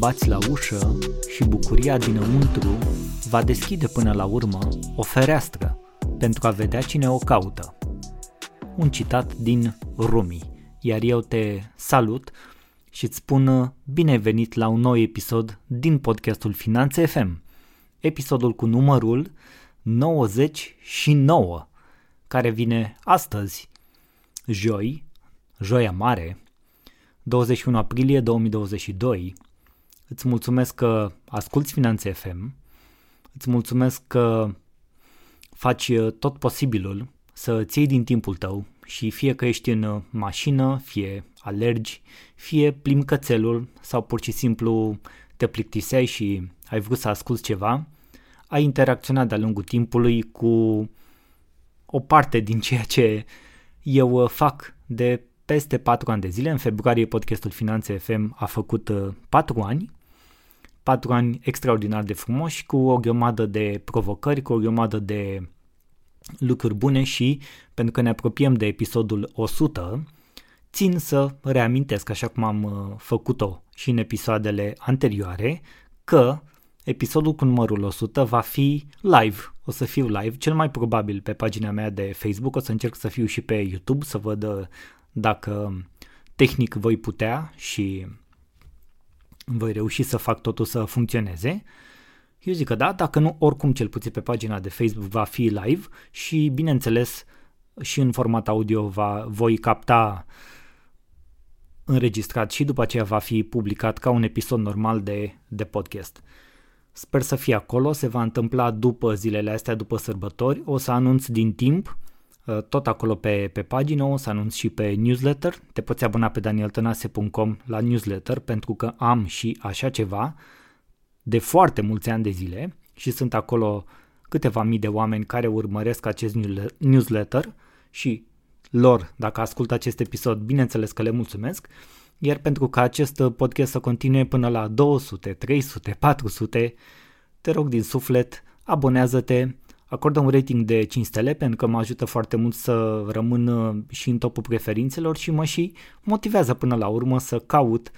continuă să bați la ușă și bucuria dinăuntru va deschide până la urmă o fereastră pentru a vedea cine o caută. Un citat din Rumi, iar eu te salut și îți spun bine venit la un nou episod din podcastul Finanțe FM, episodul cu numărul 99, care vine astăzi, joi, joia mare, 21 aprilie 2022. Îți mulțumesc că asculti Finanțe FM, îți mulțumesc că faci uh, tot posibilul să îți iei din timpul tău și fie că ești în uh, mașină, fie alergi, fie plimbi cățelul sau pur și simplu te plictiseai și ai vrut să asculți ceva, ai interacționat de-a lungul timpului cu o parte din ceea ce eu uh, fac de peste 4 ani de zile. În februarie podcastul Finanțe FM a făcut 4 uh, ani, 4 ani extraordinar de frumoși, cu o grămadă de provocări, cu o grămadă de lucruri bune și pentru că ne apropiem de episodul 100, țin să reamintesc, așa cum am uh, făcut-o și în episoadele anterioare, că episodul cu numărul 100 va fi live. O să fiu live, cel mai probabil pe pagina mea de Facebook, o să încerc să fiu și pe YouTube, să văd uh, dacă tehnic voi putea și voi reuși să fac totul să funcționeze. Eu zic că da, dacă nu, oricum cel puțin pe pagina de Facebook va fi live și bineînțeles și în format audio va, voi capta înregistrat și după aceea va fi publicat ca un episod normal de, de podcast. Sper să fie acolo, se va întâmpla după zilele astea, după sărbători, o să anunț din timp Uh, tot acolo pe, pe pagină o să anunț și pe newsletter. Te poți abona pe danieltănase.com la newsletter pentru că am și așa ceva de foarte mulți ani de zile și sunt acolo câteva mii de oameni care urmăresc acest newsletter și lor, dacă ascultă acest episod, bineînțeles că le mulțumesc, iar pentru ca acest podcast să continue până la 200, 300, 400, te rog din suflet, abonează-te, acordă un rating de 5 stele pentru că mă ajută foarte mult să rămân uh, și în topul preferințelor și mă și motivează până la urmă să caut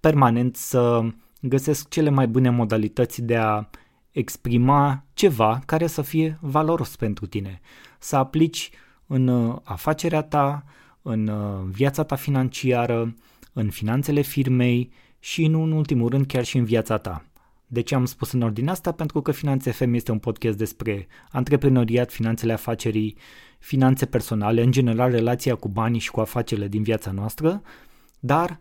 permanent să găsesc cele mai bune modalități de a exprima ceva care să fie valoros pentru tine. Să aplici în uh, afacerea ta, în uh, viața ta financiară, în finanțele firmei și, în ultimul rând, chiar și în viața ta. De ce am spus în ordine asta? Pentru că Finanțe FM este un podcast despre antreprenoriat, finanțele afacerii, finanțe personale, în general relația cu banii și cu afacerile din viața noastră, dar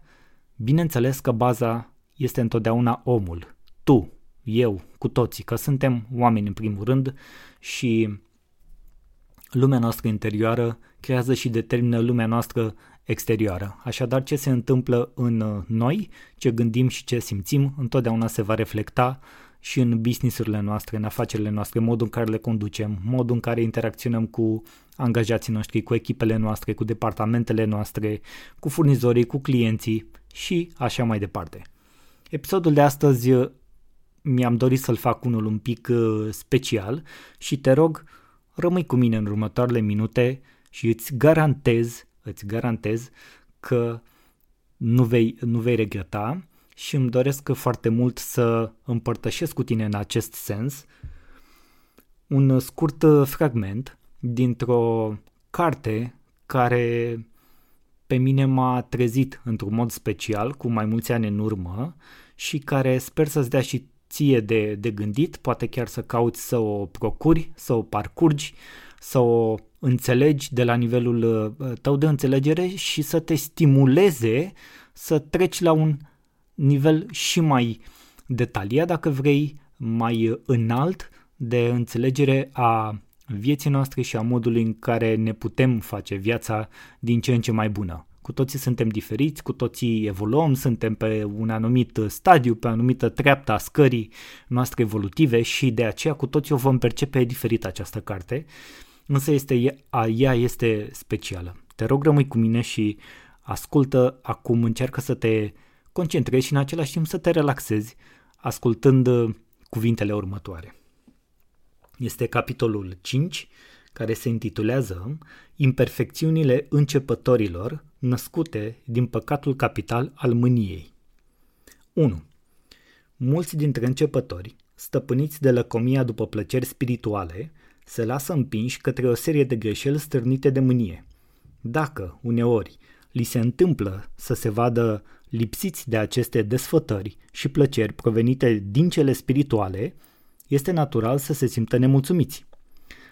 bineînțeles că baza este întotdeauna omul, tu, eu, cu toții, că suntem oameni în primul rând și lumea noastră interioară creează și determină lumea noastră exterioară. Așadar, ce se întâmplă în uh, noi, ce gândim și ce simțim, întotdeauna se va reflecta și în businessurile noastre, în afacerile noastre, modul în care le conducem, modul în care interacționăm cu angajații noștri, cu echipele noastre, cu departamentele noastre, cu furnizorii, cu clienții și așa mai departe. Episodul de astăzi uh, mi-am dorit să-l fac unul un pic uh, special și te rog, rămâi cu mine în următoarele minute și îți garantez îți garantez că nu vei, nu vei regreta și îmi doresc foarte mult să împărtășesc cu tine în acest sens un scurt fragment dintr-o carte care pe mine m-a trezit într-un mod special cu mai mulți ani în urmă și care sper să-ți dea și ție de, de gândit, poate chiar să cauți să o procuri, să o parcurgi, să o înțelegi de la nivelul uh, tău de înțelegere și să te stimuleze să treci la un nivel și mai detaliat, dacă vrei, mai înalt de înțelegere a vieții noastre și a modului în care ne putem face viața din ce în ce mai bună. Cu toții suntem diferiți, cu toții evoluăm, suntem pe un anumit stadiu, pe o anumită treaptă a scării noastre evolutive și de aceea cu toții o vom percepe diferit această carte însă este, a, ea este specială. Te rog rămâi cu mine și ascultă acum, încearcă să te concentrezi și în același timp să te relaxezi ascultând uh, cuvintele următoare. Este capitolul 5 care se intitulează Imperfecțiunile începătorilor născute din păcatul capital al mâniei. 1. Mulți dintre începători, stăpâniți de lăcomia după plăceri spirituale, se lasă împinși către o serie de greșeli stârnite de mânie. Dacă, uneori, li se întâmplă să se vadă lipsiți de aceste desfătări și plăceri provenite din cele spirituale, este natural să se simtă nemulțumiți.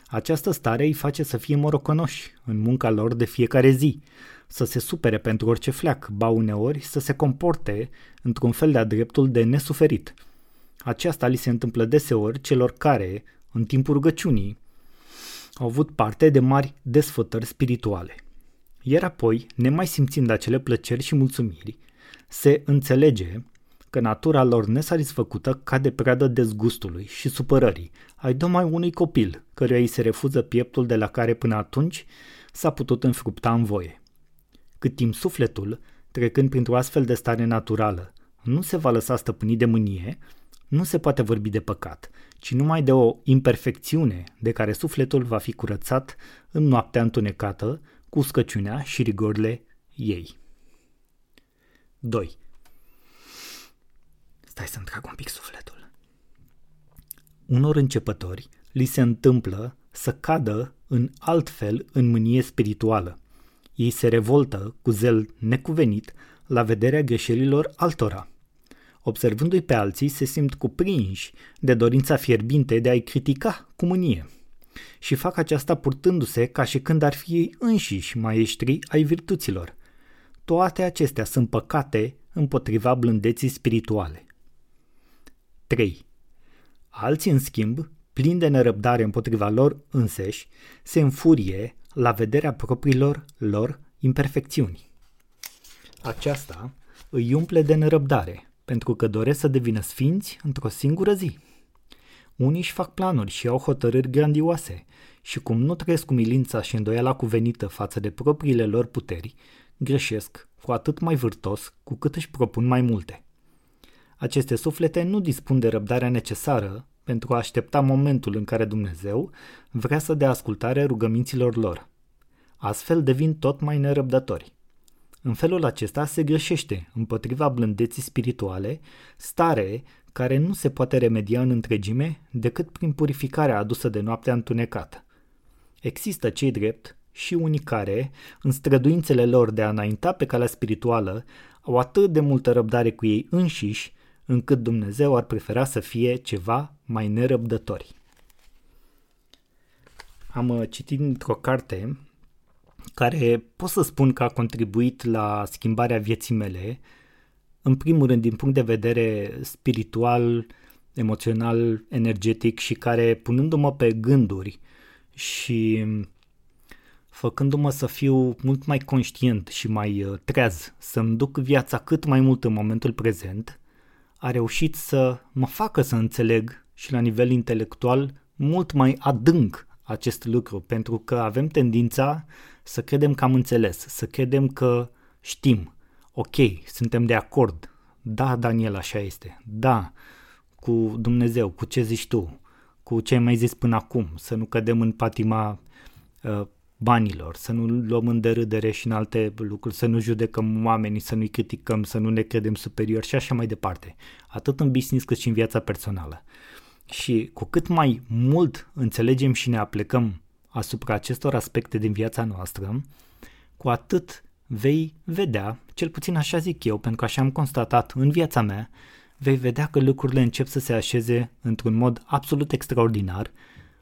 Această stare îi face să fie moroconoși în munca lor de fiecare zi, să se supere pentru orice fleac, ba uneori să se comporte într-un fel de-a dreptul de nesuferit. Aceasta li se întâmplă deseori celor care, în timpul rugăciunii, au avut parte de mari desfătări spirituale. Iar apoi, nemai simțind acele plăceri și mulțumiri, se înțelege că natura lor nesatisfăcută cade pradă dezgustului și supărării ai domai unui copil, căruia îi se refuză pieptul de la care până atunci s-a putut înfrupta în voie. Cât timp sufletul, trecând printr-o astfel de stare naturală, nu se va lăsa stăpânit de mânie, nu se poate vorbi de păcat, ci numai de o imperfecțiune de care sufletul va fi curățat în noaptea întunecată cu scăciunea și rigorile ei. 2. Stai să-mi trag un pic sufletul. Unor începători li se întâmplă să cadă în alt fel în mânie spirituală. Ei se revoltă cu zel necuvenit la vederea greșelilor altora. Observându-i pe alții, se simt cuprinși de dorința fierbinte de a-i critica cu mânie. Și fac aceasta purtându-se ca și când ar fi ei înșiși maestrii ai virtuților. Toate acestea sunt păcate împotriva blândeții spirituale. 3. Alții, în schimb, plini de nerăbdare împotriva lor înseși, se înfurie la vederea propriilor lor imperfecțiuni. Aceasta îi umple de nerăbdare, pentru că doresc să devină sfinți într-o singură zi. Unii își fac planuri și au hotărâri grandioase și cum nu trăiesc cu milința și îndoiala cuvenită față de propriile lor puteri, greșesc cu atât mai vârtos cu cât își propun mai multe. Aceste suflete nu dispun de răbdarea necesară pentru a aștepta momentul în care Dumnezeu vrea să dea ascultare rugăminților lor. Astfel devin tot mai nerăbdători. În felul acesta se greșește împotriva blândeții spirituale, stare care nu se poate remedia în întregime decât prin purificarea adusă de noaptea întunecată. Există cei drept și unii care, în străduințele lor de a înainta pe calea spirituală, au atât de multă răbdare cu ei înșiși, încât Dumnezeu ar prefera să fie ceva mai nerăbdători. Am uh, citit într-o carte care pot să spun că a contribuit la schimbarea vieții mele, în primul rând din punct de vedere spiritual, emoțional, energetic și care punându-mă pe gânduri și făcându-mă să fiu mult mai conștient și mai uh, treaz, să-mi duc viața cât mai mult în momentul prezent, a reușit să mă facă să înțeleg și la nivel intelectual mult mai adânc acest lucru, pentru că avem tendința să credem că am înțeles, să credem că știm, ok, suntem de acord, da, Daniel, așa este, da, cu Dumnezeu, cu ce zici tu, cu ce ai mai zis până acum, să nu cădem în patima uh, banilor, să nu luăm în derâdere și în alte lucruri, să nu judecăm oamenii, să nu-i criticăm, să nu ne credem superior și așa mai departe. Atât în business cât și în viața personală. Și cu cât mai mult înțelegem și ne aplecăm asupra acestor aspecte din viața noastră, cu atât vei vedea, cel puțin așa zic eu, pentru că așa am constatat în viața mea, vei vedea că lucrurile încep să se așeze într-un mod absolut extraordinar,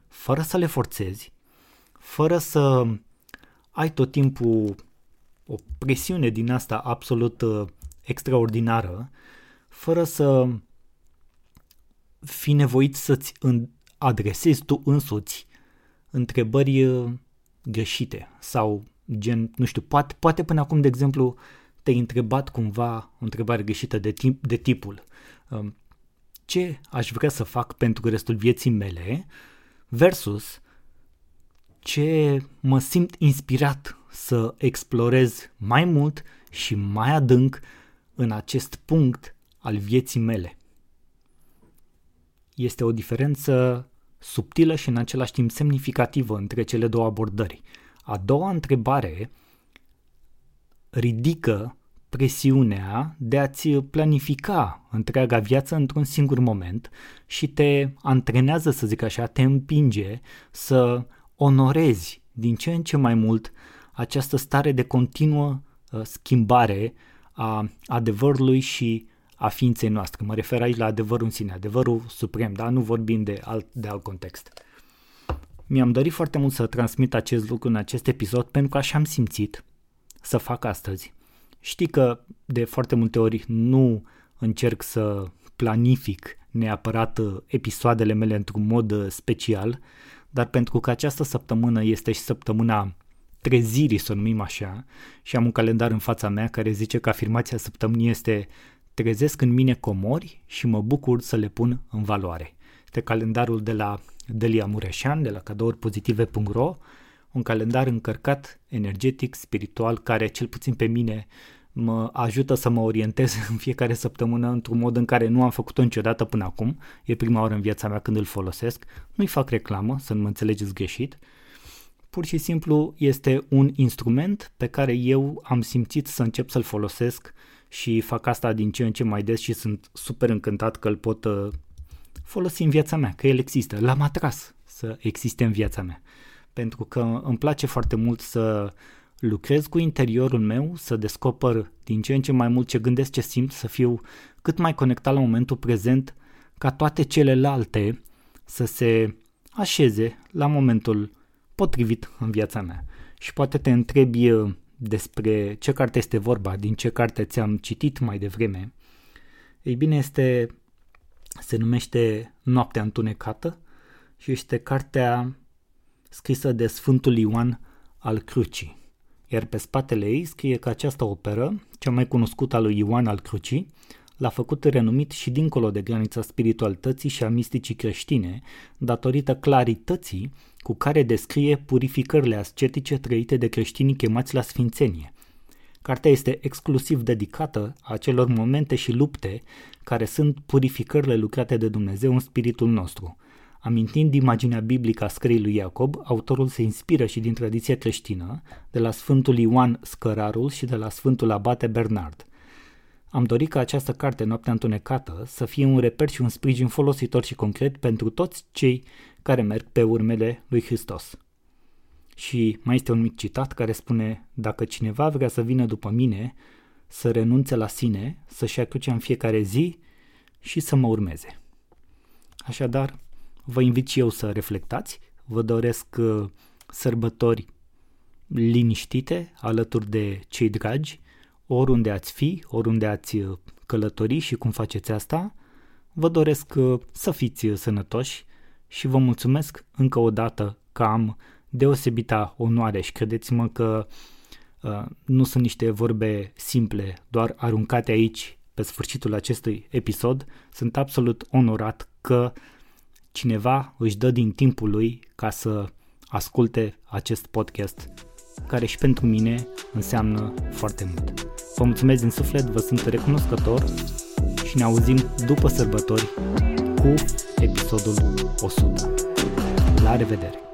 fără să le forțezi, fără să ai tot timpul o presiune din asta absolut uh, extraordinară, fără să fi nevoit să-ți adresezi tu însuți întrebări uh, greșite sau gen, nu știu, poate, poate până acum, de exemplu, te-ai întrebat cumva o întrebare greșită de, tip, de tipul um, ce aș vrea să fac pentru restul vieții mele versus ce mă simt inspirat să explorez mai mult și mai adânc în acest punct al vieții mele. Este o diferență subtilă și în același timp semnificativă între cele două abordări. A doua întrebare ridică presiunea de a-ți planifica întreaga viață într-un singur moment și te antrenează, să zic așa, te împinge să onorezi din ce în ce mai mult această stare de continuă uh, schimbare a adevărului și a ființei noastre. Mă refer aici la adevărul în sine, adevărul suprem, da? nu vorbim de alt, de alt context. Mi-am dorit foarte mult să transmit acest lucru în acest episod pentru că așa am simțit să fac astăzi. Știi că de foarte multe ori nu încerc să planific neapărat uh, episoadele mele într-un mod uh, special, dar pentru că această săptămână este și săptămâna trezirii, să o numim așa, și am un calendar în fața mea care zice că afirmația săptămânii este trezesc în mine comori și mă bucur să le pun în valoare. Este calendarul de la Delia Mureșan, de la cadouripozitive.ro, un calendar încărcat energetic, spiritual, care cel puțin pe mine mă ajută să mă orientez în fiecare săptămână într-un mod în care nu am făcut-o niciodată până acum. E prima oară în viața mea când îl folosesc. Nu-i fac reclamă, să nu mă înțelegeți greșit. Pur și simplu este un instrument pe care eu am simțit să încep să-l folosesc și fac asta din ce în ce mai des și sunt super încântat că îl pot uh, folosi în viața mea, că el există. L-am atras să existe în viața mea. Pentru că îmi place foarte mult să lucrez cu interiorul meu, să descoper din ce în ce mai mult ce gândesc, ce simt, să fiu cât mai conectat la momentul prezent, ca toate celelalte să se așeze la momentul potrivit în viața mea. Și poate te întrebi uh, despre ce carte este vorba, din ce carte ți-am citit mai devreme. Ei bine, este, se numește Noaptea întunecată și este cartea scrisă de Sfântul Ioan al Crucii. Iar pe spatele ei scrie că această operă, cea mai cunoscută a lui Ioan al Crucii, l-a făcut renumit și dincolo de granița spiritualității și a misticii creștine, datorită clarității cu care descrie purificările ascetice trăite de creștinii chemați la sfințenie. Cartea este exclusiv dedicată acelor momente și lupte care sunt purificările lucrate de Dumnezeu în spiritul nostru. Amintind imaginea biblică a scrii lui Iacob, autorul se inspiră și din tradiția creștină, de la Sfântul Ioan Scărarul și de la Sfântul Abate Bernard. Am dorit ca această carte, Noaptea Întunecată, să fie un reper și un sprijin folositor și concret pentru toți cei care merg pe urmele lui Hristos. Și mai este un mic citat care spune, dacă cineva vrea să vină după mine, să renunțe la sine, să-și acuce în fiecare zi și să mă urmeze. Așadar, vă invit și eu să reflectați, vă doresc uh, sărbători liniștite alături de cei dragi, oriunde ați fi, oriunde ați uh, călători și cum faceți asta, vă doresc uh, să fiți sănătoși și vă mulțumesc încă o dată că am deosebita onoare și credeți-mă că uh, nu sunt niște vorbe simple, doar aruncate aici pe sfârșitul acestui episod. Sunt absolut onorat că cineva își dă din timpul lui ca să asculte acest podcast, care și pentru mine înseamnă foarte mult. Vă mulțumesc din suflet, vă sunt recunoscător și ne auzim după sărbători cu episodul 100. La revedere!